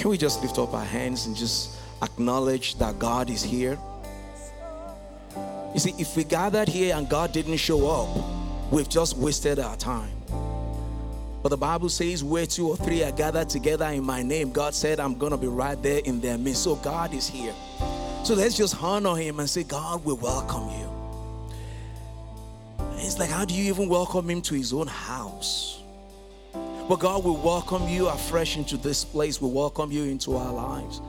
Can we just lift up our hands and just acknowledge that God is here? You see, if we gathered here and God didn't show up, we've just wasted our time. But the Bible says, where two or three are gathered together in my name, God said, I'm going to be right there in their midst. So God is here. So let's just honor Him and say, God, we welcome you. It's like, how do you even welcome Him to His own house? But God, we welcome you afresh into this place. We welcome you into our lives.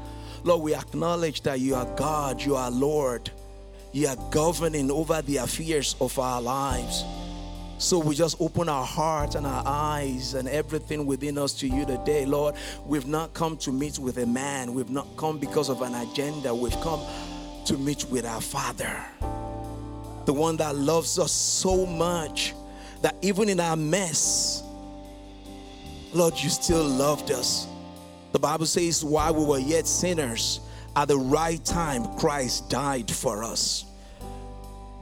Lord, we acknowledge that you are God, you are Lord, you are governing over the affairs of our lives. So we just open our hearts and our eyes and everything within us to you today. Lord, we've not come to meet with a man, we've not come because of an agenda, we've come to meet with our Father, the one that loves us so much that even in our mess, Lord, you still loved us. The Bible says, while we were yet sinners, at the right time, Christ died for us.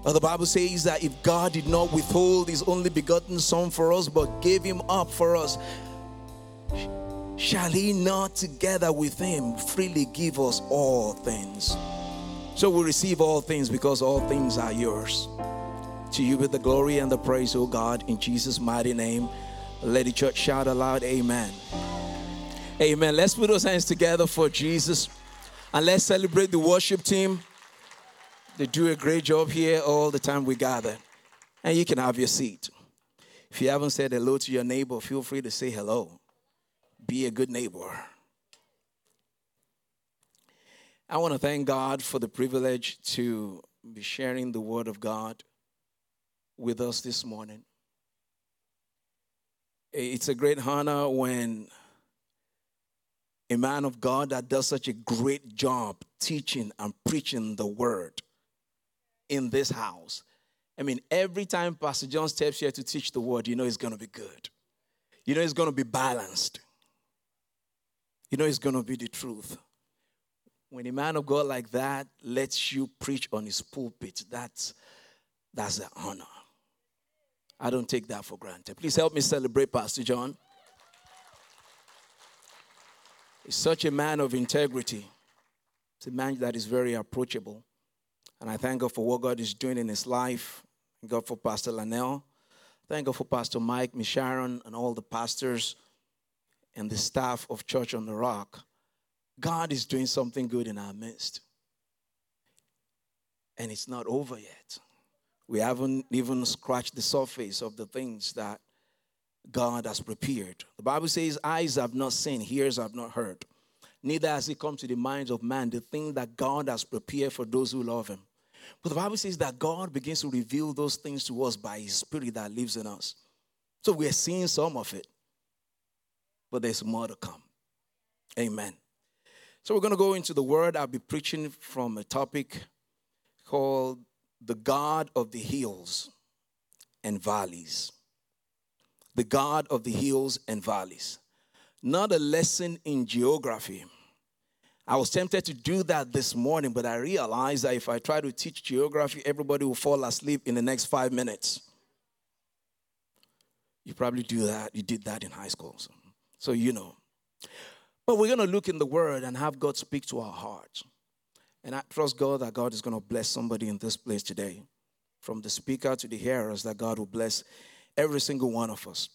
The Bible says that if God did not withhold his only begotten Son for us, but gave him up for us, shall he not together with him freely give us all things? So we receive all things because all things are yours. To you be the glory and the praise, O God, in Jesus' mighty name. Let the church shout aloud, Amen. Amen. Let's put those hands together for Jesus and let's celebrate the worship team. They do a great job here all the time we gather. And you can have your seat. If you haven't said hello to your neighbor, feel free to say hello. Be a good neighbor. I want to thank God for the privilege to be sharing the Word of God with us this morning. It's a great honor when a man of God that does such a great job teaching and preaching the Word in this house. I mean, every time Pastor John steps here to teach the word, you know it's going to be good. You know it's going to be balanced. You know it's going to be the truth. When a man of God like that lets you preach on his pulpit, that's that's an honor. I don't take that for granted. Please help me celebrate Pastor John. He's such a man of integrity. It's a man that is very approachable. And I thank God for what God is doing in his life. Thank God for Pastor Lanell. Thank God for Pastor Mike, Miss Sharon, and all the pastors and the staff of Church on the Rock. God is doing something good in our midst. And it's not over yet. We haven't even scratched the surface of the things that God has prepared. The Bible says, Eyes have not seen, ears have not heard. Neither has it come to the minds of man the thing that God has prepared for those who love him. But the Bible says that God begins to reveal those things to us by His Spirit that lives in us. So we're seeing some of it, but there's more to come. Amen. So we're going to go into the Word. I'll be preaching from a topic called The God of the Hills and Valleys. The God of the Hills and Valleys. Not a lesson in geography I was tempted to do that this morning, but I realized that if I try to teach geography, everybody will fall asleep in the next five minutes. You probably do that. You did that in high school. So, so you know. But we're going to look in the Word and have God speak to our hearts. And I trust God that God is going to bless somebody in this place today. From the speaker to the hearers, that God will bless every single one of us.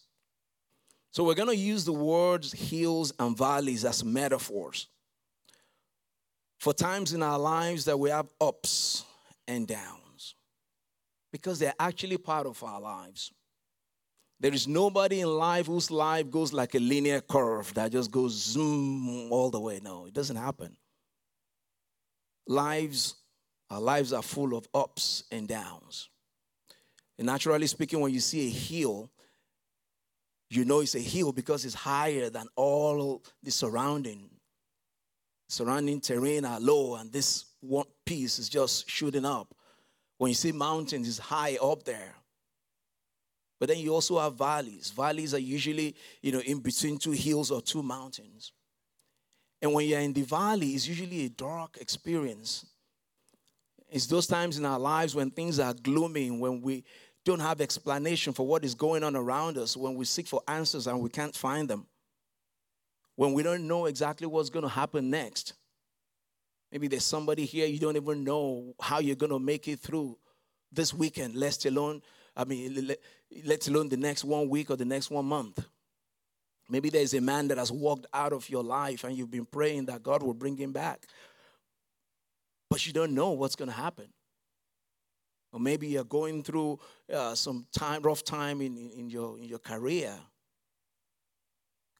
So we're going to use the words hills and valleys as metaphors for times in our lives that we have ups and downs because they're actually part of our lives. There is nobody in life whose life goes like a linear curve that just goes zoom all the way. No, it doesn't happen. Lives, our lives are full of ups and downs. And naturally speaking, when you see a hill, you know it's a hill because it's higher than all the surrounding surrounding terrain are low and this one piece is just shooting up. When you see mountains, it's high up there. But then you also have valleys. Valleys are usually, you know, in between two hills or two mountains. And when you're in the valley, it's usually a dark experience. It's those times in our lives when things are gloomy, when we don't have explanation for what is going on around us, when we seek for answers and we can't find them. when we don't know exactly what's going to happen next. Maybe there's somebody here you don't even know how you're going to make it through this weekend, let alone, I mean, let, let alone the next one week or the next one month. Maybe there's a man that has walked out of your life and you've been praying that God will bring him back. But you don't know what's going to happen. Or maybe you're going through uh, some time, rough time in, in, your, in your career.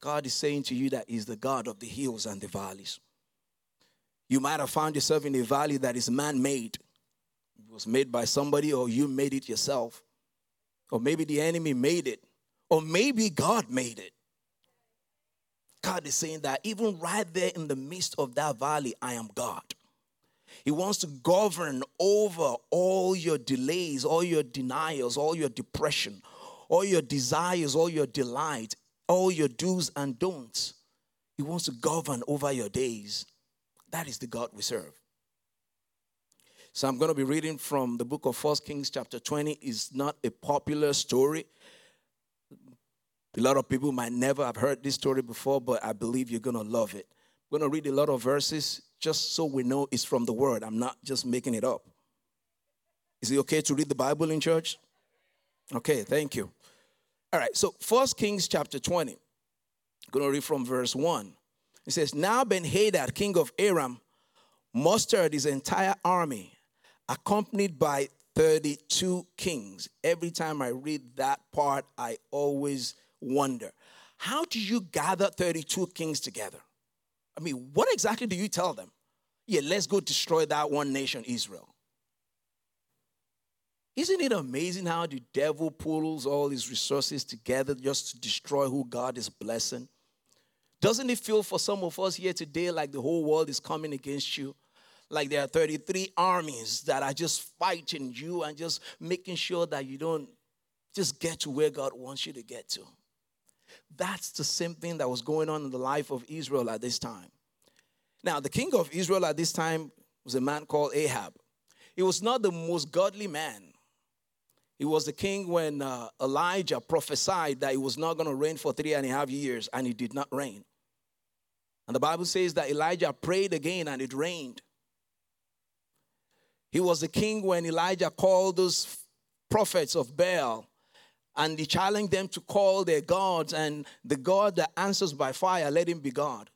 God is saying to you that He's the God of the hills and the valleys. You might have found yourself in a valley that is man made. It was made by somebody, or you made it yourself. Or maybe the enemy made it. Or maybe God made it. God is saying that even right there in the midst of that valley, I am God. He wants to govern over all your delays, all your denials, all your depression, all your desires, all your delight, all your do's and don'ts. He wants to govern over your days. That is the God we serve. So I'm going to be reading from the book of First Kings chapter 20. It's not a popular story. A lot of people might never have heard this story before, but I believe you're going to love it. I'm going to read a lot of verses just so we know it's from the word. I'm not just making it up. Is it okay to read the Bible in church? Okay, thank you. All right, so First Kings chapter 20. I'm going to read from verse 1. It says, Now Ben Hadad, king of Aram, mustered his entire army, accompanied by 32 kings. Every time I read that part, I always wonder how do you gather 32 kings together? I mean, what exactly do you tell them? Yeah, let's go destroy that one nation, Israel. Isn't it amazing how the devil pulls all his resources together just to destroy who God is blessing? Doesn't it feel for some of us here today like the whole world is coming against you? Like there are 33 armies that are just fighting you and just making sure that you don't just get to where God wants you to get to. That's the same thing that was going on in the life of Israel at this time. Now, the king of Israel at this time was a man called Ahab. He was not the most godly man. He was the king when uh, Elijah prophesied that he was not going to rain for three and a half years, and he did not rain. And the Bible says that Elijah prayed again and it rained. He was the king when Elijah called those prophets of Baal and he challenged them to call their gods, and the God that answers by fire, let him be God.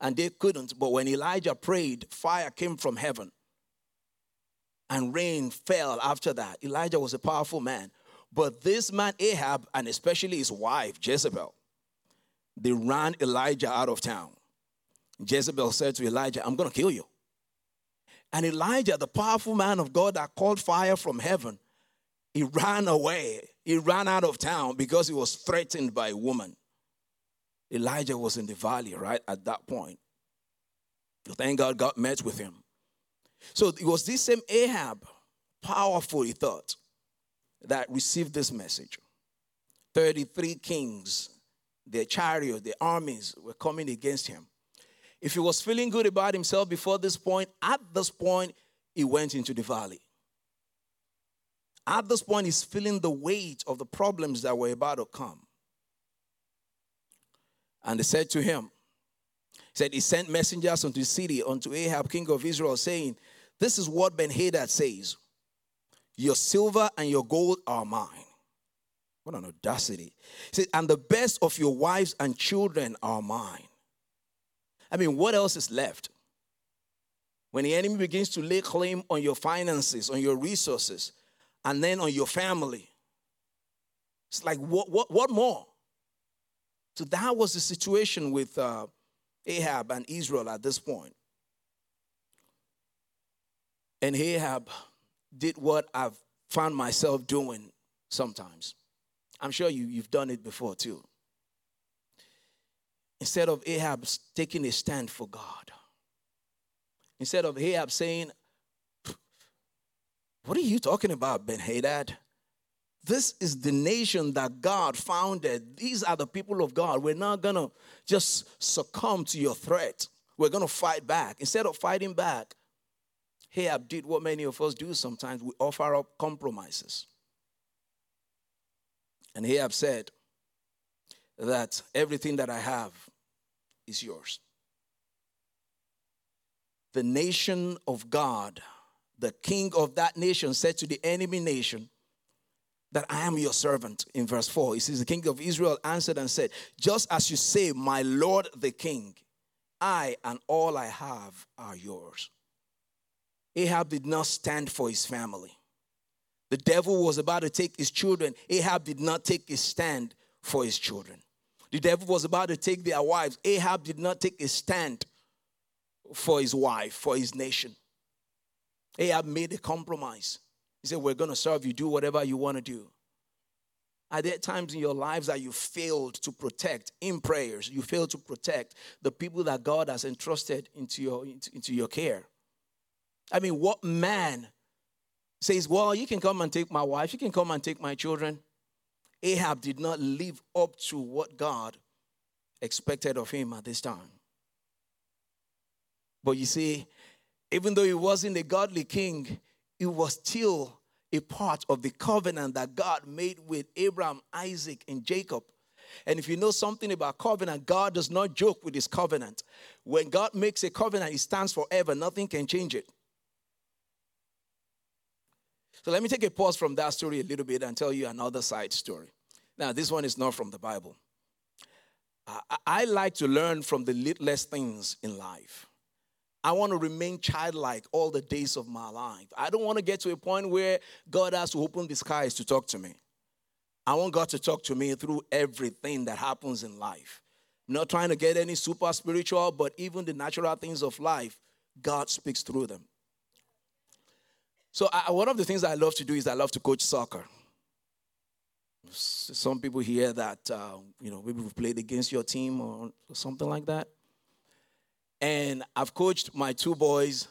And they couldn't. But when Elijah prayed, fire came from heaven and rain fell after that. Elijah was a powerful man. But this man, Ahab, and especially his wife, Jezebel, they ran Elijah out of town. Jezebel said to Elijah, I'm going to kill you. And Elijah, the powerful man of God that called fire from heaven, he ran away. He ran out of town because he was threatened by a woman. Elijah was in the valley right at that point. Thank God God met with him. So it was this same Ahab, powerful, he thought, that received this message. 33 kings, their chariots, their armies were coming against him. If he was feeling good about himself before this point, at this point, he went into the valley. At this point, he's feeling the weight of the problems that were about to come. And they said to him, he said, He sent messengers unto the city, unto Ahab, king of Israel, saying, This is what Ben Hadad says Your silver and your gold are mine. What an audacity. He said, And the best of your wives and children are mine. I mean, what else is left? When the enemy begins to lay claim on your finances, on your resources, and then on your family. It's like, what, what, what more? So that was the situation with uh, Ahab and Israel at this point. And Ahab did what I've found myself doing sometimes. I'm sure you, you've done it before too. Instead of Ahab taking a stand for God, instead of Ahab saying, what are you talking about, Ben Hadad? This is the nation that God founded. These are the people of God. We're not going to just succumb to your threat. We're going to fight back. Instead of fighting back, Ahab did what many of us do sometimes we offer up compromises. And Ahab said that everything that I have, is yours. The nation of God, the king of that nation, said to the enemy nation, that I am your servant in verse 4. He says, The king of Israel answered and said, Just as you say, my lord the king, I and all I have are yours. Ahab did not stand for his family. The devil was about to take his children. Ahab did not take a stand for his children. The devil was about to take their wives. Ahab did not take a stand for his wife, for his nation. Ahab made a compromise. He said, We're going to serve you, do whatever you want to do. Are there times in your lives that you failed to protect in prayers? You failed to protect the people that God has entrusted into your, into, into your care. I mean, what man says, Well, you can come and take my wife, you can come and take my children? Ahab did not live up to what God expected of him at this time. But you see, even though he wasn't a godly king, he was still a part of the covenant that God made with Abraham, Isaac, and Jacob. And if you know something about covenant, God does not joke with his covenant. When God makes a covenant, it stands forever, nothing can change it. So let me take a pause from that story a little bit and tell you another side story. Now, this one is not from the Bible. I, I like to learn from the littlest things in life. I want to remain childlike all the days of my life. I don't want to get to a point where God has to open the skies to talk to me. I want God to talk to me through everything that happens in life. I'm not trying to get any super spiritual, but even the natural things of life, God speaks through them. So, I, one of the things I love to do is I love to coach soccer. Some people hear that, uh, you know, maybe we've played against your team or something like that. And I've coached my two boys.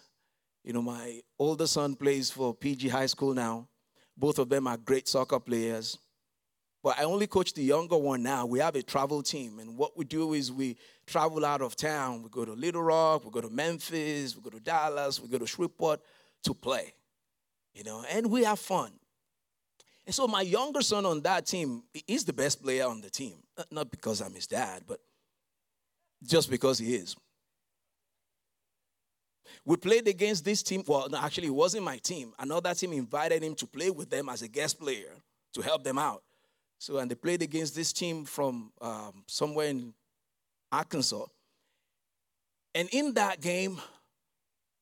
You know, my older son plays for PG High School now. Both of them are great soccer players. But I only coach the younger one now. We have a travel team. And what we do is we travel out of town. We go to Little Rock, we go to Memphis, we go to Dallas, we go to Shreveport to play. You know, and we have fun. And so my younger son on that team, is the best player on the team. Not because I'm his dad, but just because he is. We played against this team. Well, no, actually, it wasn't my team. Another team invited him to play with them as a guest player to help them out. So, and they played against this team from um, somewhere in Arkansas. And in that game,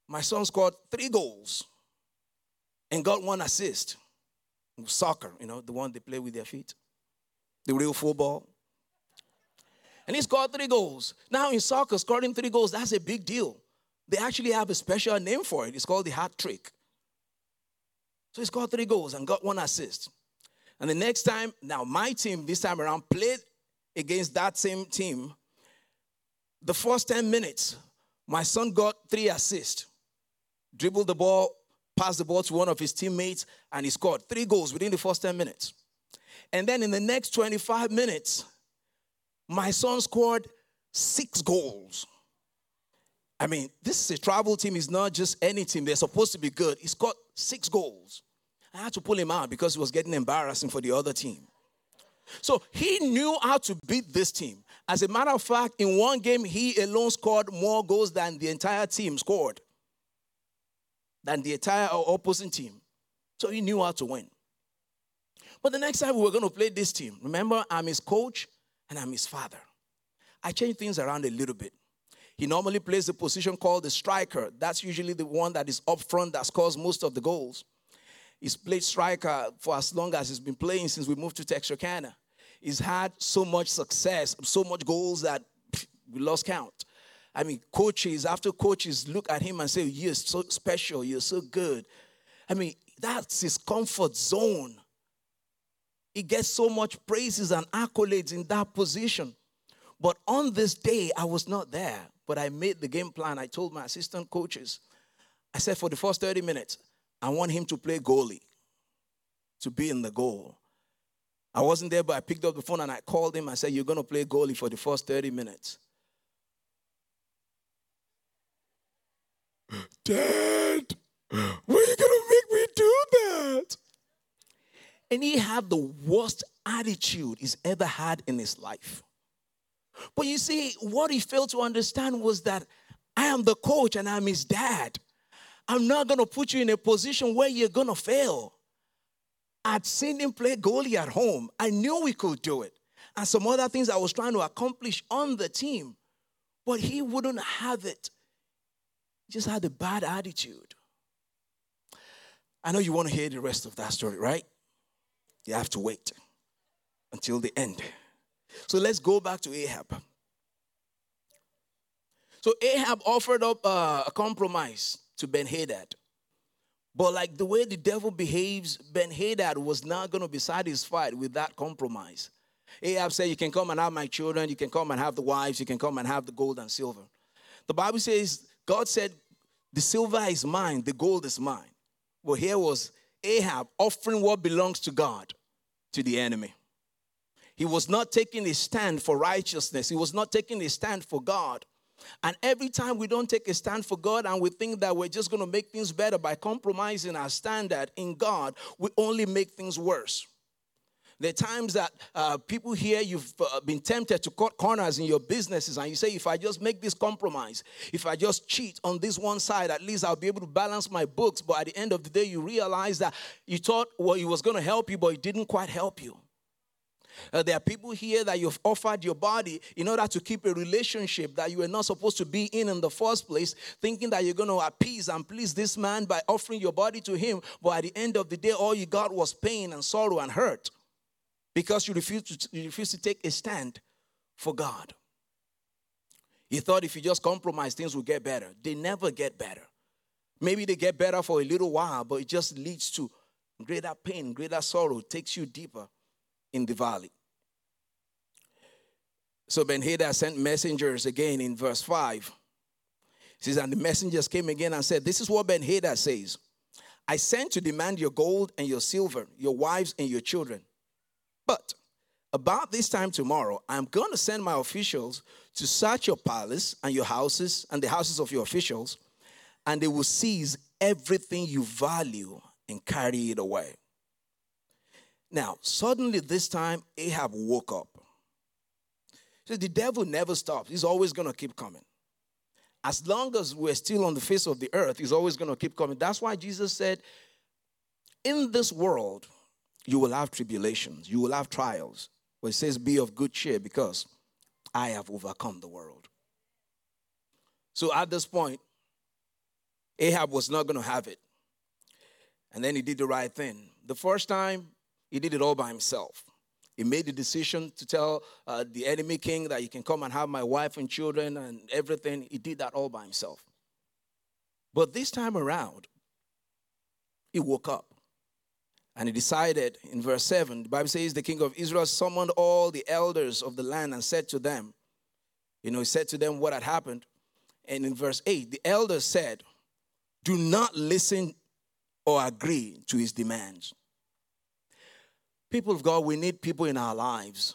my son scored three goals and got one assist. Soccer, you know, the one they play with their feet, the real football. And he scored three goals. Now, in soccer, scoring three goals, that's a big deal. They actually have a special name for it. It's called the hat trick. So he scored three goals and got one assist. And the next time, now my team this time around played against that same team. The first 10 minutes, my son got three assists, dribbled the ball, passed the ball to one of his teammates, and he scored three goals within the first 10 minutes. And then in the next 25 minutes, my son scored six goals. I mean, this is a travel team, it's not just any team. They're supposed to be good. He's got six goals. I had to pull him out because it was getting embarrassing for the other team. So he knew how to beat this team. As a matter of fact, in one game, he alone scored more goals than the entire team scored, than the entire opposing team. So he knew how to win. But the next time we were going to play this team, remember, I'm his coach and I'm his father. I changed things around a little bit. He normally plays the position called the striker. That's usually the one that is up front that scores most of the goals. He's played striker for as long as he's been playing since we moved to Texarkana. He's had so much success, so much goals that we lost count. I mean, coaches, after coaches look at him and say, You're so special, you're so good. I mean, that's his comfort zone. He gets so much praises and accolades in that position. But on this day, I was not there. But I made the game plan. I told my assistant coaches, I said, for the first 30 minutes, I want him to play goalie, to be in the goal. I wasn't there, but I picked up the phone and I called him. I said, You're going to play goalie for the first 30 minutes. Dad, why are you going to make me do that? And he had the worst attitude he's ever had in his life. But you see, what he failed to understand was that I am the coach and I'm his dad. I'm not going to put you in a position where you're going to fail. I'd seen him play goalie at home. I knew we could do it. And some other things I was trying to accomplish on the team. But he wouldn't have it. He just had a bad attitude. I know you want to hear the rest of that story, right? You have to wait until the end. So let's go back to Ahab. So Ahab offered up uh, a compromise to Ben Hadad. But like the way the devil behaves, Ben Hadad was not going to be satisfied with that compromise. Ahab said, You can come and have my children, you can come and have the wives, you can come and have the gold and silver. The Bible says, God said, The silver is mine, the gold is mine. Well, here was Ahab offering what belongs to God to the enemy. He was not taking a stand for righteousness, he was not taking a stand for God. And every time we don't take a stand for God and we think that we're just going to make things better by compromising our standard in God, we only make things worse. There are times that uh, people here, you've uh, been tempted to cut corners in your businesses, and you say, if I just make this compromise, if I just cheat on this one side, at least I'll be able to balance my books. But at the end of the day, you realize that you thought well, it was going to help you, but it didn't quite help you. Uh, there are people here that you've offered your body in order to keep a relationship that you were not supposed to be in in the first place, thinking that you're going to appease and please this man by offering your body to him. But at the end of the day, all you got was pain and sorrow and hurt because you refused to, you refused to take a stand for God. You thought if you just compromise, things will get better. They never get better. Maybe they get better for a little while, but it just leads to greater pain, greater sorrow, takes you deeper in the valley. So Ben Hadad sent messengers again in verse 5. He says, And the messengers came again and said, This is what Ben Hadad says I sent to demand your gold and your silver, your wives and your children. But about this time tomorrow, I'm going to send my officials to search your palace and your houses and the houses of your officials, and they will seize everything you value and carry it away. Now, suddenly this time, Ahab woke up. So the devil never stops, he's always going to keep coming. As long as we're still on the face of the earth, he's always going to keep coming. That's why Jesus said, In this world, you will have tribulations, you will have trials. But it says, Be of good cheer because I have overcome the world. So at this point, Ahab was not going to have it. And then he did the right thing. The first time, he did it all by himself. He made the decision to tell uh, the enemy king that you can come and have my wife and children and everything. He did that all by himself. But this time around, he woke up and he decided in verse 7, the Bible says the king of Israel summoned all the elders of the land and said to them, you know, he said to them what had happened. And in verse 8, the elders said, Do not listen or agree to his demands. People of God, we need people in our lives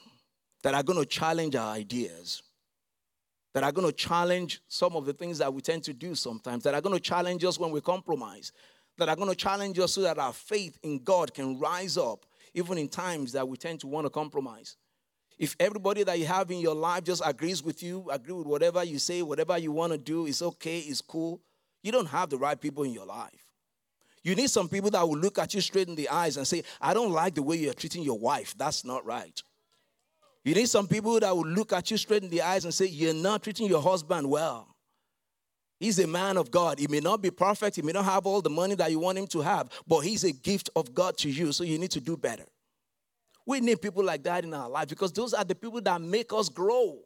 that are going to challenge our ideas, that are going to challenge some of the things that we tend to do sometimes, that are going to challenge us when we compromise, that are going to challenge us so that our faith in God can rise up, even in times that we tend to want to compromise. If everybody that you have in your life just agrees with you, agree with whatever you say, whatever you want to do, it's okay, it's cool, you don't have the right people in your life. You need some people that will look at you straight in the eyes and say, I don't like the way you're treating your wife. That's not right. You need some people that will look at you straight in the eyes and say, You're not treating your husband well. He's a man of God. He may not be perfect, he may not have all the money that you want him to have, but he's a gift of God to you, so you need to do better. We need people like that in our life because those are the people that make us grow.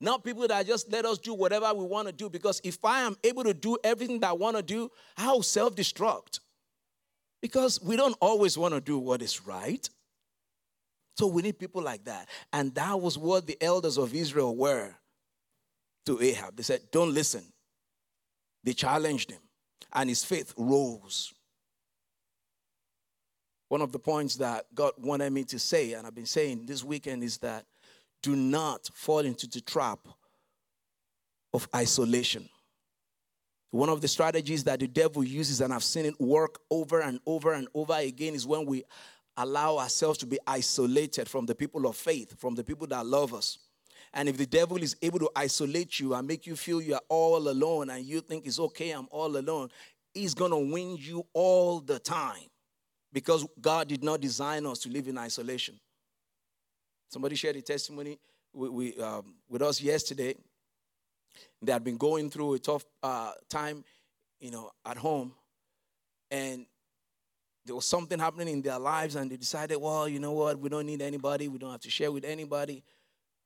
Not people that just let us do whatever we want to do. Because if I am able to do everything that I want to do, I'll self destruct. Because we don't always want to do what is right. So we need people like that. And that was what the elders of Israel were to Ahab. They said, Don't listen. They challenged him, and his faith rose. One of the points that God wanted me to say, and I've been saying this weekend, is that do not fall into the trap of isolation. One of the strategies that the devil uses, and I've seen it work over and over and over again, is when we allow ourselves to be isolated from the people of faith, from the people that love us. And if the devil is able to isolate you and make you feel you are all alone and you think it's okay, I'm all alone, he's going to win you all the time because God did not design us to live in isolation. Somebody shared a testimony with, um, with us yesterday. They had been going through a tough uh, time, you know, at home. And there was something happening in their lives, and they decided, well, you know what, we don't need anybody, we don't have to share with anybody.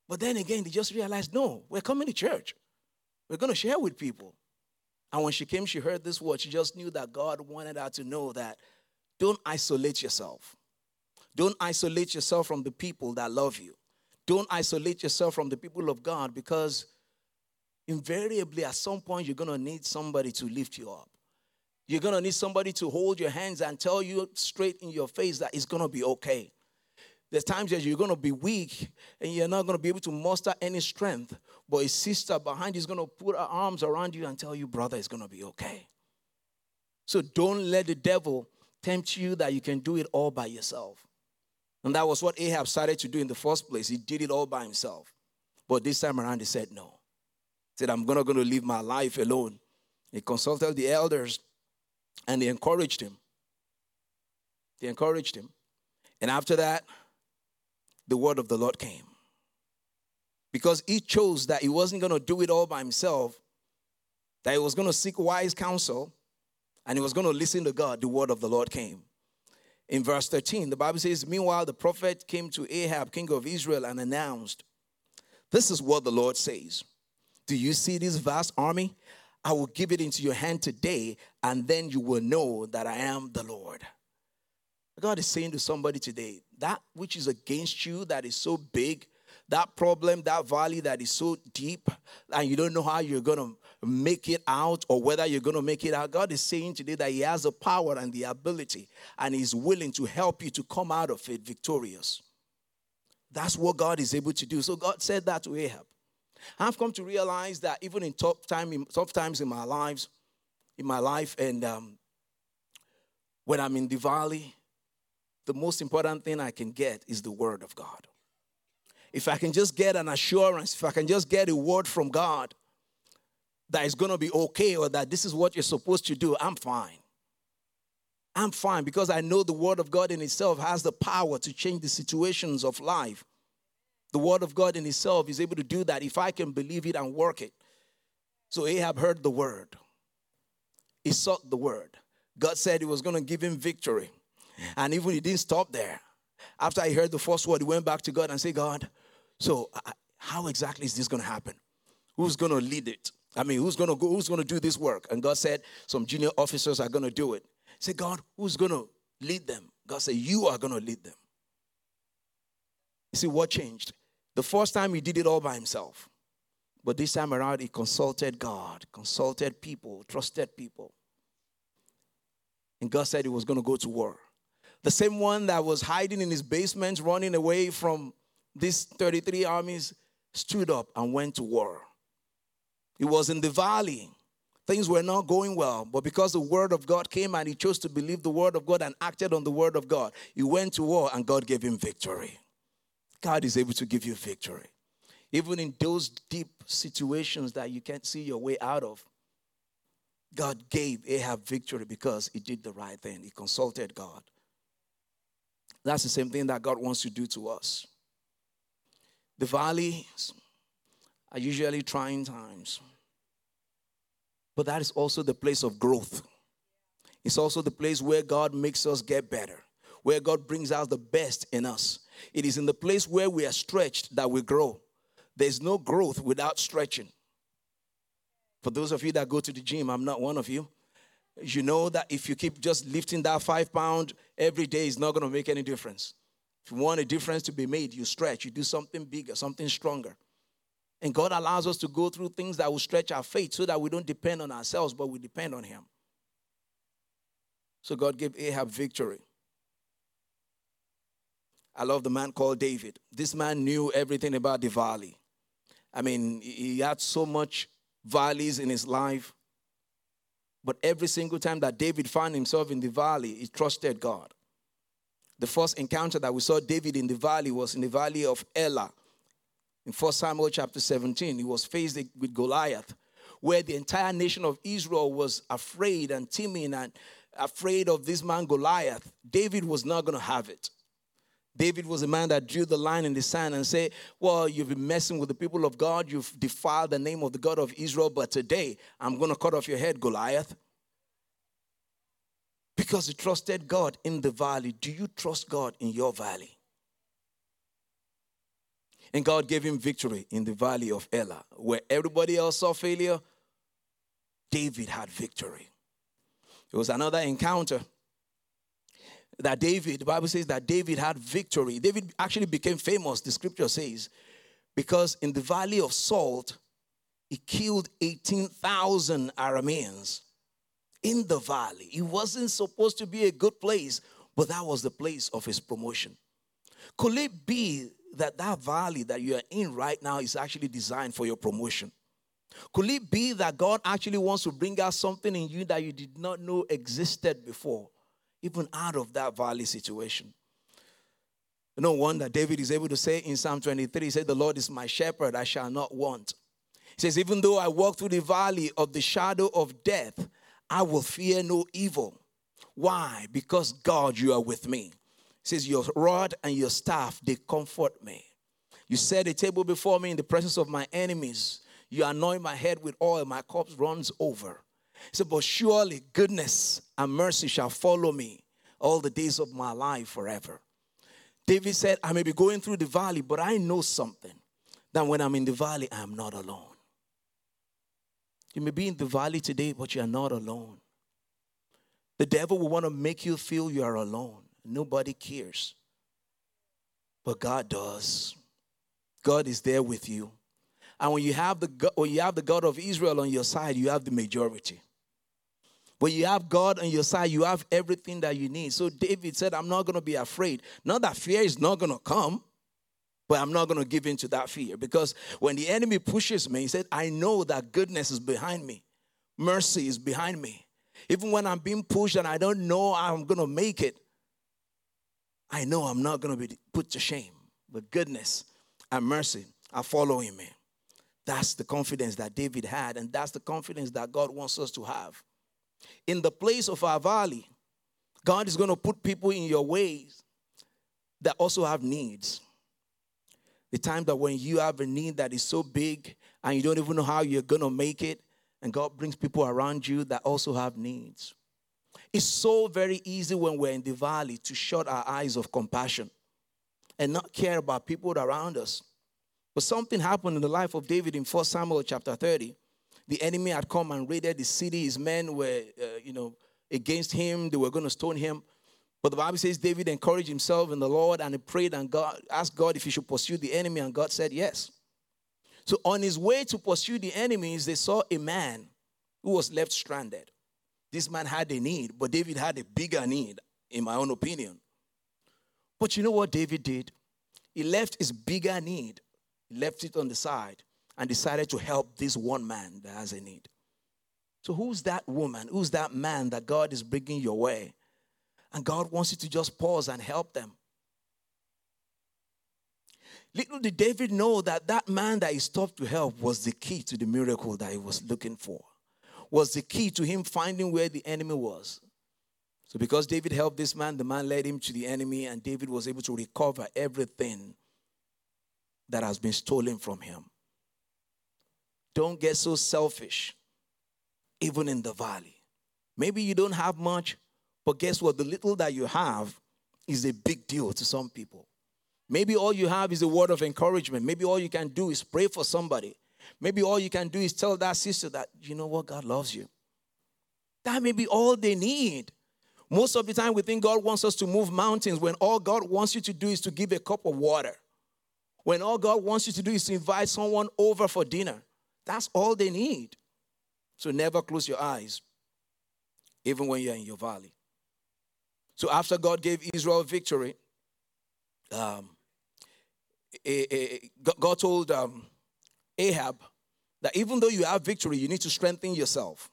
But then again, they just realized, no, we're coming to church. We're going to share with people. And when she came, she heard this word. She just knew that God wanted her to know that don't isolate yourself. Don't isolate yourself from the people that love you. Don't isolate yourself from the people of God because invariably at some point you're going to need somebody to lift you up. You're going to need somebody to hold your hands and tell you straight in your face that it's going to be okay. There's times that you're going to be weak and you're not going to be able to muster any strength. But a sister behind you is going to put her arms around you and tell you, brother, it's going to be okay. So don't let the devil tempt you that you can do it all by yourself. And that was what Ahab started to do in the first place. He did it all by himself. But this time around, he said, no. He said, I'm not going to live my life alone. He consulted the elders and they encouraged him. They encouraged him. And after that, the word of the Lord came. Because he chose that he wasn't going to do it all by himself, that he was going to seek wise counsel, and he was going to listen to God. The word of the Lord came. In verse 13, the Bible says, Meanwhile, the prophet came to Ahab, king of Israel, and announced, This is what the Lord says. Do you see this vast army? I will give it into your hand today, and then you will know that I am the Lord. God is saying to somebody today, that which is against you that is so big, that problem, that valley that is so deep, and you don't know how you're going to make it out or whether you're going to make it out. God is saying today that He has the power and the ability, and He's willing to help you to come out of it victorious. That's what God is able to do. So God said that to Ahab. I've come to realize that even in tough, time, in tough times in my lives, in my life, and um, when I'm in the valley, the most important thing I can get is the word of God. If I can just get an assurance, if I can just get a word from God that it's going to be okay or that this is what you're supposed to do, I'm fine. I'm fine because I know the word of God in itself has the power to change the situations of life. The word of God in itself is able to do that if I can believe it and work it. So Ahab heard the word. He sought the word. God said he was going to give him victory. And even he didn't stop there. After he heard the first word, he went back to God and said, God, so uh, how exactly is this going to happen? Who's going to lead it? I mean, who's going to go? Who's going to do this work? And God said, some junior officers are going to do it. Say, God, who's going to lead them? God said, you are going to lead them. You see what changed? The first time he did it all by himself. But this time around, he consulted God, consulted people, trusted people. And God said he was going to go to war. The same one that was hiding in his basement, running away from these 33 armies, stood up and went to war. He was in the valley. Things were not going well, but because the word of God came and he chose to believe the word of God and acted on the word of God, he went to war and God gave him victory. God is able to give you victory. Even in those deep situations that you can't see your way out of, God gave Ahab victory because he did the right thing. He consulted God. That's the same thing that God wants to do to us. The valleys are usually trying times, but that is also the place of growth. It's also the place where God makes us get better, where God brings out the best in us. It is in the place where we are stretched that we grow. There's no growth without stretching. For those of you that go to the gym, I'm not one of you you know that if you keep just lifting that five pound every day, it's not going to make any difference. If you want a difference to be made, you stretch, you do something bigger, something stronger. And God allows us to go through things that will stretch our faith so that we don't depend on ourselves, but we depend on Him. So God gave Ahab victory. I love the man called David. This man knew everything about the valley. I mean, he had so much valleys in his life. But every single time that David found himself in the valley, he trusted God. The first encounter that we saw David in the valley was in the valley of Elah. In 1 Samuel chapter 17. He was faced with Goliath, where the entire nation of Israel was afraid and timid and afraid of this man Goliath. David was not going to have it. David was a man that drew the line in the sand and said, Well, you've been messing with the people of God, you've defiled the name of the God of Israel, but today I'm going to cut off your head, Goliath. Because he trusted God in the valley. Do you trust God in your valley? And God gave him victory in the valley of Elah. Where everybody else saw failure, David had victory. It was another encounter that David, the Bible says that David had victory. David actually became famous, the scripture says, because in the valley of Salt, he killed 18,000 Arameans in the valley. It wasn't supposed to be a good place, but that was the place of his promotion. Could it be that that valley that you are in right now is actually designed for your promotion? Could it be that God actually wants to bring out something in you that you did not know existed before, even out of that valley situation? No wonder David is able to say in Psalm 23, he said, The Lord is my shepherd, I shall not want. He says, Even though I walk through the valley of the shadow of death, I will fear no evil. Why? Because God, you are with me. Says, Your rod and your staff, they comfort me. You set a table before me in the presence of my enemies. You anoint my head with oil, my cup runs over. He said, But surely goodness and mercy shall follow me all the days of my life forever. David said, I may be going through the valley, but I know something that when I'm in the valley, I am not alone. You may be in the valley today, but you are not alone. The devil will want to make you feel you are alone. Nobody cares. But God does. God is there with you. And when you have the when you have the God of Israel on your side, you have the majority. When you have God on your side, you have everything that you need. So David said, I'm not going to be afraid. Not that fear is not going to come, but I'm not going to give in to that fear. Because when the enemy pushes me, he said, I know that goodness is behind me, mercy is behind me. Even when I'm being pushed and I don't know I'm going to make it, I know I'm not going to be put to shame. But goodness and mercy are following me. That's the confidence that David had, and that's the confidence that God wants us to have. In the place of our valley, God is going to put people in your ways that also have needs. The time that when you have a need that is so big and you don't even know how you're going to make it, and God brings people around you that also have needs. It's so very easy when we're in the valley to shut our eyes of compassion and not care about people around us. But something happened in the life of David in 1 Samuel chapter 30. The enemy had come and raided the city. His men were, uh, you know, against him. They were going to stone him. But the Bible says David encouraged himself in the Lord and he prayed and God asked God if he should pursue the enemy, and God said yes. So on his way to pursue the enemies, they saw a man who was left stranded. This man had a need, but David had a bigger need, in my own opinion. But you know what David did? He left his bigger need, he left it on the side, and decided to help this one man that has a need. So, who's that woman? Who's that man that God is bringing your way? And God wants you to just pause and help them. Little did David know that that man that he stopped to help was the key to the miracle that he was looking for was the key to him finding where the enemy was. So, because David helped this man, the man led him to the enemy, and David was able to recover everything that has been stolen from him. Don't get so selfish, even in the valley. Maybe you don't have much, but guess what? The little that you have is a big deal to some people. Maybe all you have is a word of encouragement. Maybe all you can do is pray for somebody. Maybe all you can do is tell that sister that, you know what, God loves you. That may be all they need. Most of the time, we think God wants us to move mountains when all God wants you to do is to give a cup of water. When all God wants you to do is to invite someone over for dinner. That's all they need. So never close your eyes, even when you're in your valley. So after God gave Israel victory, um, God told um, Ahab that even though you have victory, you need to strengthen yourself.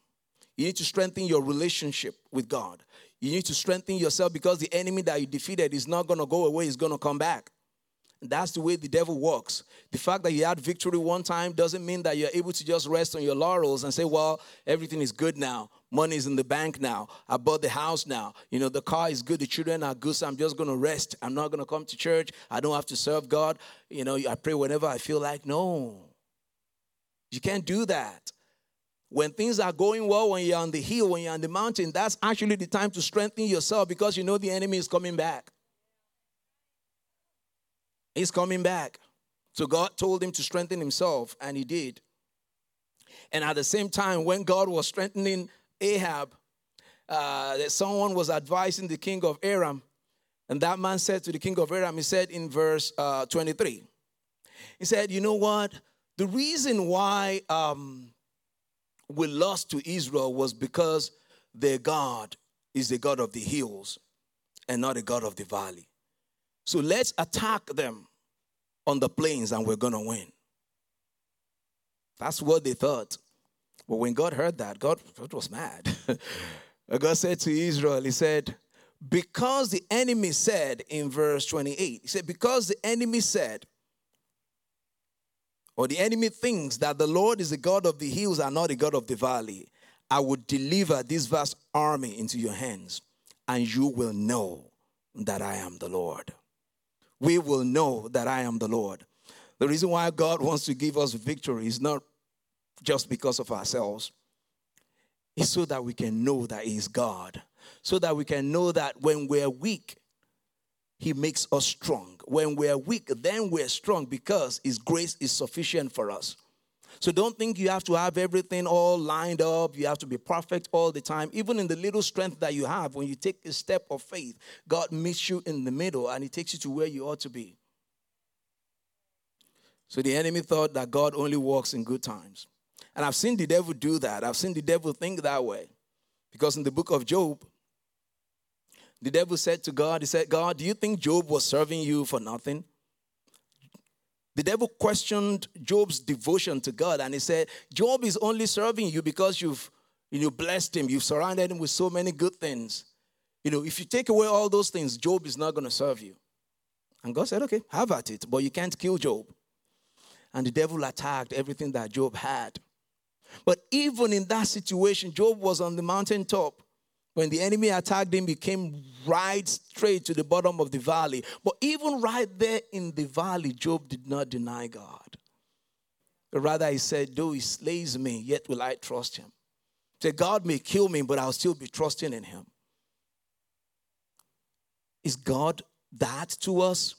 You need to strengthen your relationship with God. You need to strengthen yourself because the enemy that you defeated is not going to go away, he's going to come back. That's the way the devil works. The fact that you had victory one time doesn't mean that you're able to just rest on your laurels and say, well, everything is good now. Money is in the bank now. I bought the house now. You know, the car is good. The children are good. So I'm just going to rest. I'm not going to come to church. I don't have to serve God. You know, I pray whenever I feel like. No. You can't do that. When things are going well, when you're on the hill, when you're on the mountain, that's actually the time to strengthen yourself because you know the enemy is coming back. He's coming back. So God told him to strengthen himself, and he did. And at the same time, when God was strengthening Ahab, uh, someone was advising the king of Aram, and that man said to the king of Aram, he said in verse uh, 23, he said, You know what? The reason why um, we lost to Israel was because their God is the God of the hills and not the God of the valley. So let's attack them on the plains and we're going to win. That's what they thought. But when God heard that, God, God was mad. God said to Israel, He said, because the enemy said in verse 28, He said, because the enemy said, or the enemy thinks that the Lord is the God of the hills and not the God of the valley, I will deliver this vast army into your hands, and you will know that I am the Lord. We will know that I am the Lord. The reason why God wants to give us victory is not just because of ourselves, it's so that we can know that He is God, so that we can know that when we're weak, He makes us strong. When we're weak, then we're strong because His grace is sufficient for us. So don't think you have to have everything all lined up. You have to be perfect all the time. Even in the little strength that you have, when you take a step of faith, God meets you in the middle and He takes you to where you ought to be. So the enemy thought that God only works in good times. And I've seen the devil do that. I've seen the devil think that way. Because in the book of Job, the devil said to God, He said, God, do you think Job was serving you for nothing? The devil questioned Job's devotion to God and he said, Job is only serving you because you've you know, blessed him, you've surrounded him with so many good things. You know, if you take away all those things, Job is not going to serve you. And God said, okay, have at it, but you can't kill Job. And the devil attacked everything that Job had. But even in that situation, Job was on the mountaintop when the enemy attacked him, he came right straight to the bottom of the valley. But even right there in the valley, Job did not deny God. But rather, he said, Though he slays me, yet will I trust him. Say, God may kill me, but I'll still be trusting in him. Is God that to us?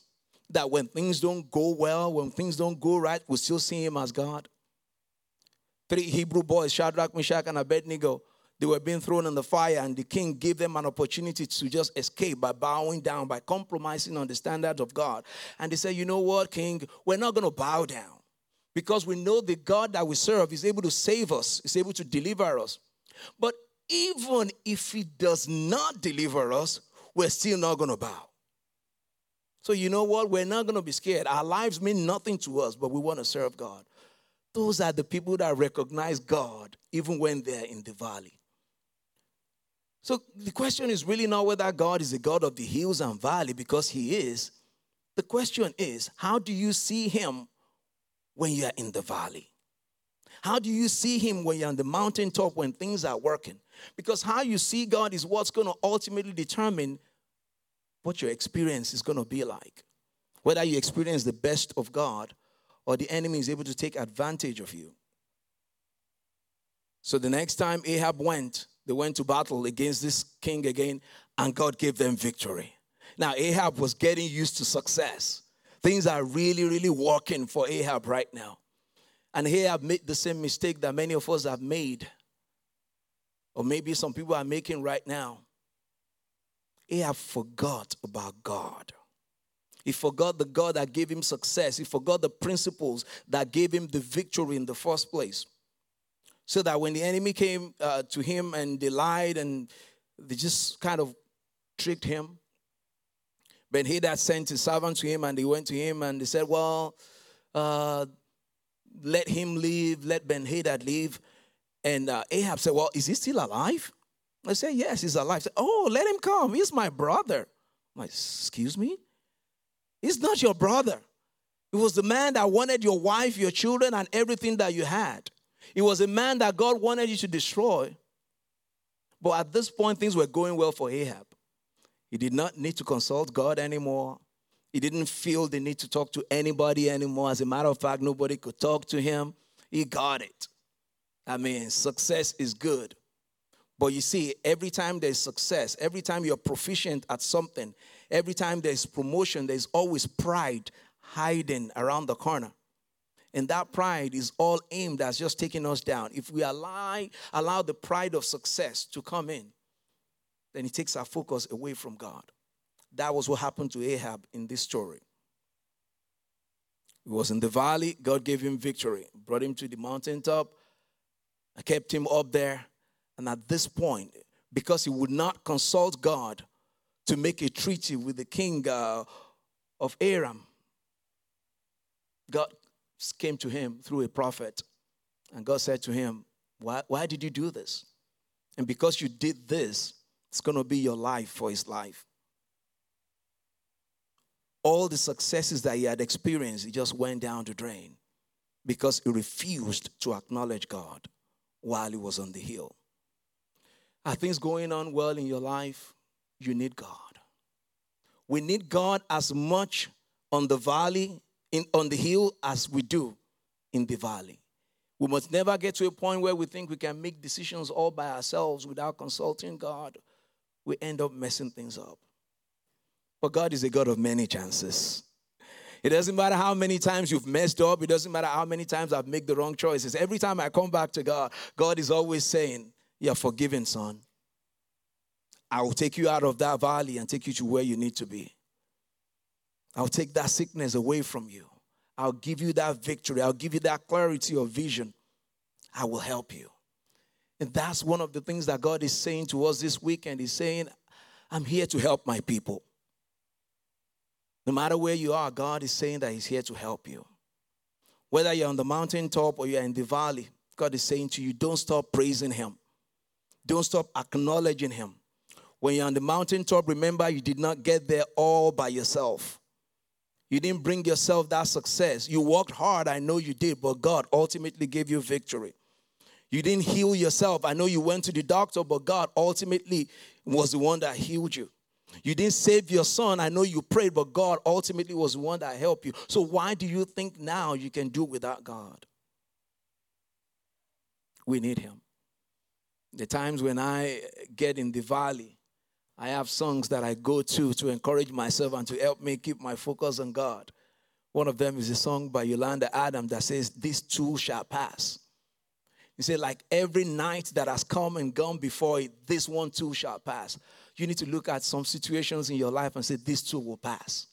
That when things don't go well, when things don't go right, we still see him as God? Three Hebrew boys, Shadrach, Meshach, and Abednego, they were being thrown in the fire, and the king gave them an opportunity to just escape by bowing down, by compromising on the standards of God. And they said, You know what, king? We're not going to bow down because we know the God that we serve is able to save us, is able to deliver us. But even if he does not deliver us, we're still not going to bow. So, you know what? We're not going to be scared. Our lives mean nothing to us, but we want to serve God. Those are the people that recognize God even when they're in the valley. So the question is really not whether God is a God of the hills and valley, because He is. The question is, how do you see Him when you're in the valley? How do you see Him when you're on the mountaintop when things are working? Because how you see God is what's going to ultimately determine what your experience is going to be like. Whether you experience the best of God or the enemy is able to take advantage of you. So the next time Ahab went, they went to battle against this king again, and God gave them victory. Now, Ahab was getting used to success. Things are really, really working for Ahab right now. And Ahab made the same mistake that many of us have made, or maybe some people are making right now. Ahab forgot about God. He forgot the God that gave him success. He forgot the principles that gave him the victory in the first place so that when the enemy came uh, to him and they lied and they just kind of tricked him, Ben Hadad sent his servant to him and they went to him and they said, Well, uh, let him leave, let Ben Hadad leave. And uh, Ahab said, Well, is he still alive? I said, Yes, he's alive. Said, oh, let him come. He's my brother. I'm like, Excuse me? He's not your brother. It was the man that wanted your wife, your children, and everything that you had. It was a man that God wanted you to destroy. But at this point, things were going well for Ahab. He did not need to consult God anymore. He didn't feel the need to talk to anybody anymore. As a matter of fact, nobody could talk to him. He got it. I mean, success is good. But you see, every time there's success, every time you're proficient at something, every time there's promotion, there's always pride hiding around the corner. And that pride is all aimed at just taking us down. If we allow, allow the pride of success to come in, then it takes our focus away from God. That was what happened to Ahab in this story. He was in the valley, God gave him victory, brought him to the mountaintop, I kept him up there. And at this point, because he would not consult God to make a treaty with the king uh, of Aram, God came to him through a prophet. And God said to him, why, why did you do this? And because you did this, it's going to be your life for his life. All the successes that he had experienced, he just went down the drain because he refused to acknowledge God while he was on the hill. Are things going on well in your life? You need God. We need God as much on the valley, in, on the hill, as we do in the valley. We must never get to a point where we think we can make decisions all by ourselves without consulting God. We end up messing things up. But God is a God of many chances. It doesn't matter how many times you've messed up. It doesn't matter how many times I've made the wrong choices. Every time I come back to God, God is always saying, You're forgiven, son. I will take you out of that valley and take you to where you need to be. I'll take that sickness away from you. I'll give you that victory. I'll give you that clarity of vision. I will help you. And that's one of the things that God is saying to us this weekend. He's saying, I'm here to help my people. No matter where you are, God is saying that He's here to help you. Whether you're on the mountaintop or you're in the valley, God is saying to you, don't stop praising Him. Don't stop acknowledging Him. When you're on the mountaintop, remember you did not get there all by yourself. You didn't bring yourself that success. You worked hard, I know you did, but God ultimately gave you victory. You didn't heal yourself. I know you went to the doctor, but God ultimately was the one that healed you. You didn't save your son. I know you prayed, but God ultimately was the one that helped you. So why do you think now you can do without God? We need him. The times when I get in the valley, I have songs that I go to to encourage myself and to help me keep my focus on God. One of them is a song by Yolanda Adam that says, This too shall pass. You say, like every night that has come and gone before it, this one too shall pass you need to look at some situations in your life and say, This too will pass.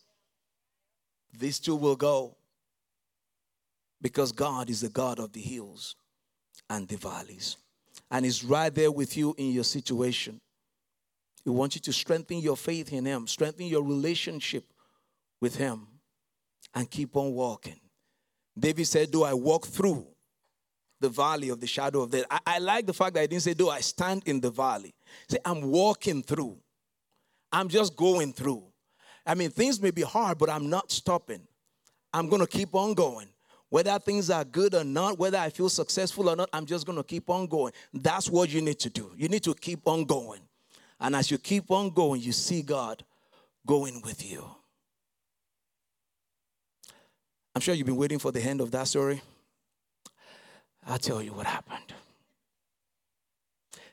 This too will go. Because God is the God of the hills and the valleys. And He's right there with you in your situation. He wants you to strengthen your faith in Him, strengthen your relationship with Him, and keep on walking. David said, Do I walk through the valley of the shadow of death? I, I like the fact that I didn't say, Do I stand in the valley? Say, I'm walking through. I'm just going through. I mean, things may be hard, but I'm not stopping. I'm going to keep on going. Whether things are good or not, whether I feel successful or not, I'm just going to keep on going. That's what you need to do. You need to keep on going. And as you keep on going, you see God going with you. I'm sure you've been waiting for the end of that story. I'll tell you what happened.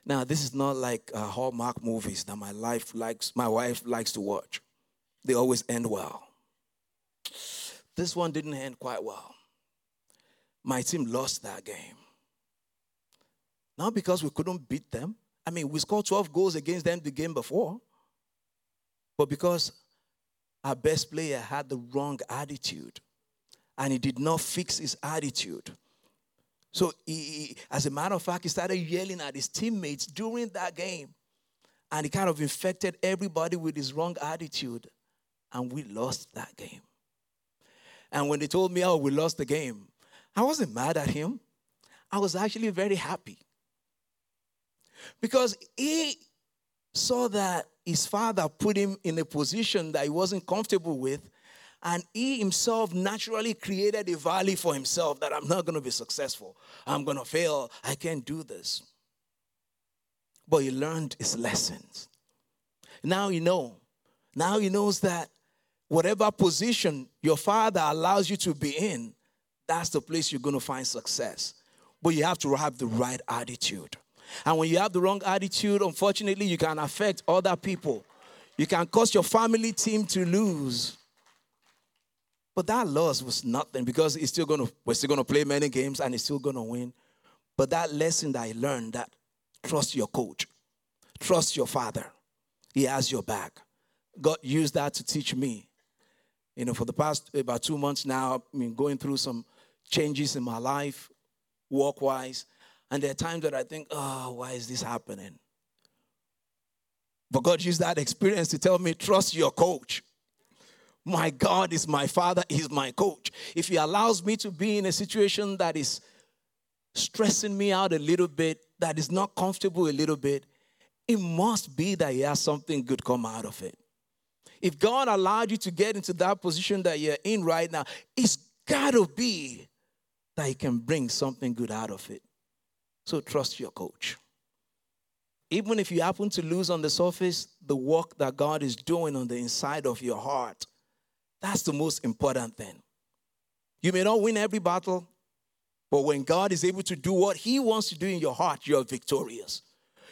Now, this is not like uh, Hallmark movies that my life likes, my wife likes to watch. They always end well. This one didn't end quite well. My team lost that game. Not because we couldn't beat them. I mean, we scored 12 goals against them the game before, but because our best player had the wrong attitude and he did not fix his attitude. So, he, as a matter of fact, he started yelling at his teammates during that game. And he kind of infected everybody with his wrong attitude. And we lost that game. And when they told me, oh, we lost the game, I wasn't mad at him. I was actually very happy. Because he saw that his father put him in a position that he wasn't comfortable with. And he himself naturally created a valley for himself that I'm not going to be successful. I'm going to fail. I can't do this. But he learned his lessons. Now he know. Now he knows that whatever position your father allows you to be in, that's the place you're going to find success. But you have to have the right attitude. And when you have the wrong attitude, unfortunately, you can affect other people. You can cause your family team to lose. But that loss was nothing because it's still gonna, we're still gonna play many games and it's still gonna win. But that lesson that I learned that trust your coach, trust your father. He has your back. God used that to teach me. You know, for the past about two months now, I mean, going through some changes in my life, work wise. And there are times that I think, oh, why is this happening? But God used that experience to tell me, trust your coach. My God is my father, He's my coach. If He allows me to be in a situation that is stressing me out a little bit, that is not comfortable a little bit, it must be that He has something good come out of it. If God allowed you to get into that position that you're in right now, it's got to be that He can bring something good out of it. So trust your coach. Even if you happen to lose on the surface, the work that God is doing on the inside of your heart that's the most important thing. You may not win every battle, but when God is able to do what He wants to do in your heart, you're victorious.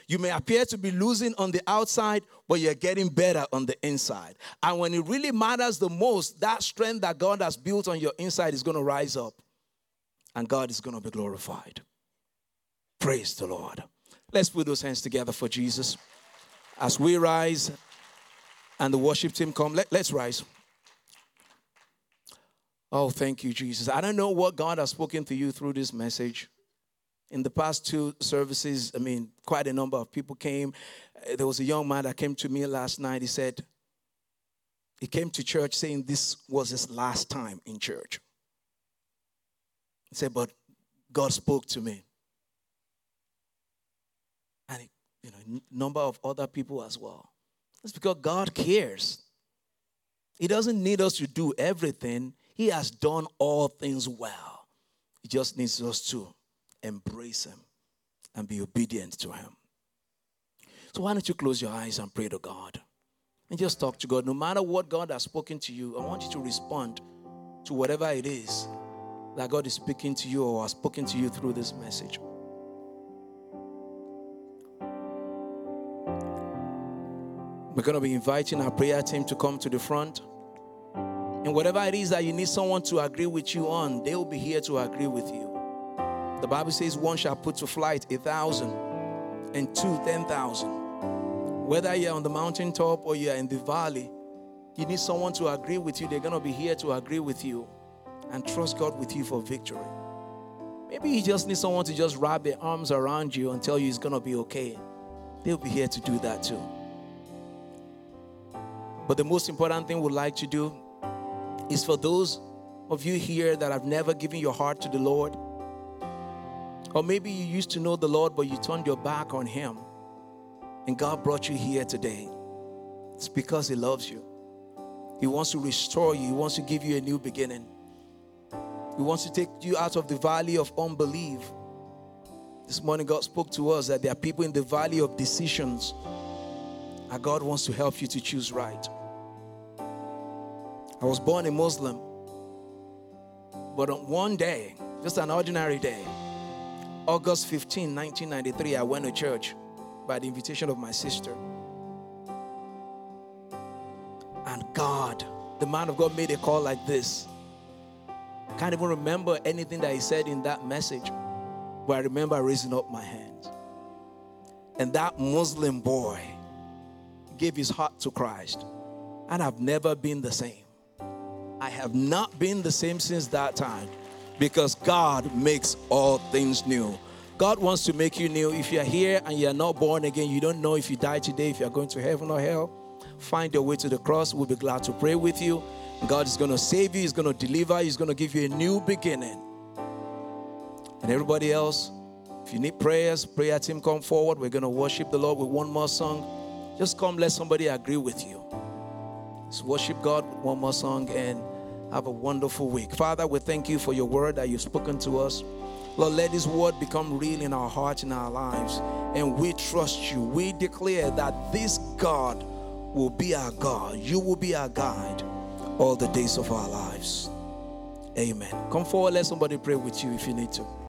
You may appear to be losing on the outside, but you're getting better on the inside. And when it really matters the most, that strength that God has built on your inside is going to rise up, and God is going to be glorified. Praise the Lord. Let's put those hands together for Jesus. As we rise and the worship team come, let, let's rise. Oh, thank you, Jesus. I don't know what God has spoken to you through this message. In the past two services, I mean, quite a number of people came. Uh, there was a young man that came to me last night. He said, he came to church saying this was his last time in church. He said, but God spoke to me. And, you know, number of other people as well. It's because God cares. He doesn't need us to do everything. He has done all things well. He just needs us to embrace Him and be obedient to Him. So, why don't you close your eyes and pray to God? And just talk to God. No matter what God has spoken to you, I want you to respond to whatever it is that God is speaking to you or has spoken to you through this message. We're going to be inviting our prayer team to come to the front. And whatever it is that you need someone to agree with you on, they will be here to agree with you. The Bible says one shall put to flight a thousand and two, ten thousand. Whether you're on the mountaintop or you're in the valley, you need someone to agree with you. They're going to be here to agree with you and trust God with you for victory. Maybe you just need someone to just wrap their arms around you and tell you it's going to be okay. They'll be here to do that too. But the most important thing we'd like to do is for those of you here that have never given your heart to the Lord. Or maybe you used to know the Lord, but you turned your back on Him. And God brought you here today. It's because He loves you. He wants to restore you, He wants to give you a new beginning. He wants to take you out of the valley of unbelief. This morning, God spoke to us that there are people in the valley of decisions, and God wants to help you to choose right. I was born a Muslim. But on one day, just an ordinary day, August 15, 1993, I went to church by the invitation of my sister. And God, the man of God made a call like this. I can't even remember anything that he said in that message, but I remember raising up my hands. And that Muslim boy gave his heart to Christ. And I've never been the same. I have not been the same since that time because God makes all things new. God wants to make you new. If you're here and you're not born again, you don't know if you die today, if you're going to heaven or hell, find your way to the cross. We'll be glad to pray with you. God is going to save you, He's going to deliver, He's going to give you a new beginning. And everybody else, if you need prayers, prayer team, come forward. We're going to worship the Lord with one more song. Just come, let somebody agree with you. Let's worship God one more song and Have a wonderful week. Father, we thank you for your word that you've spoken to us. Lord, let this word become real in our hearts, in our lives. And we trust you. We declare that this God will be our God. You will be our guide all the days of our lives. Amen. Come forward, let somebody pray with you if you need to.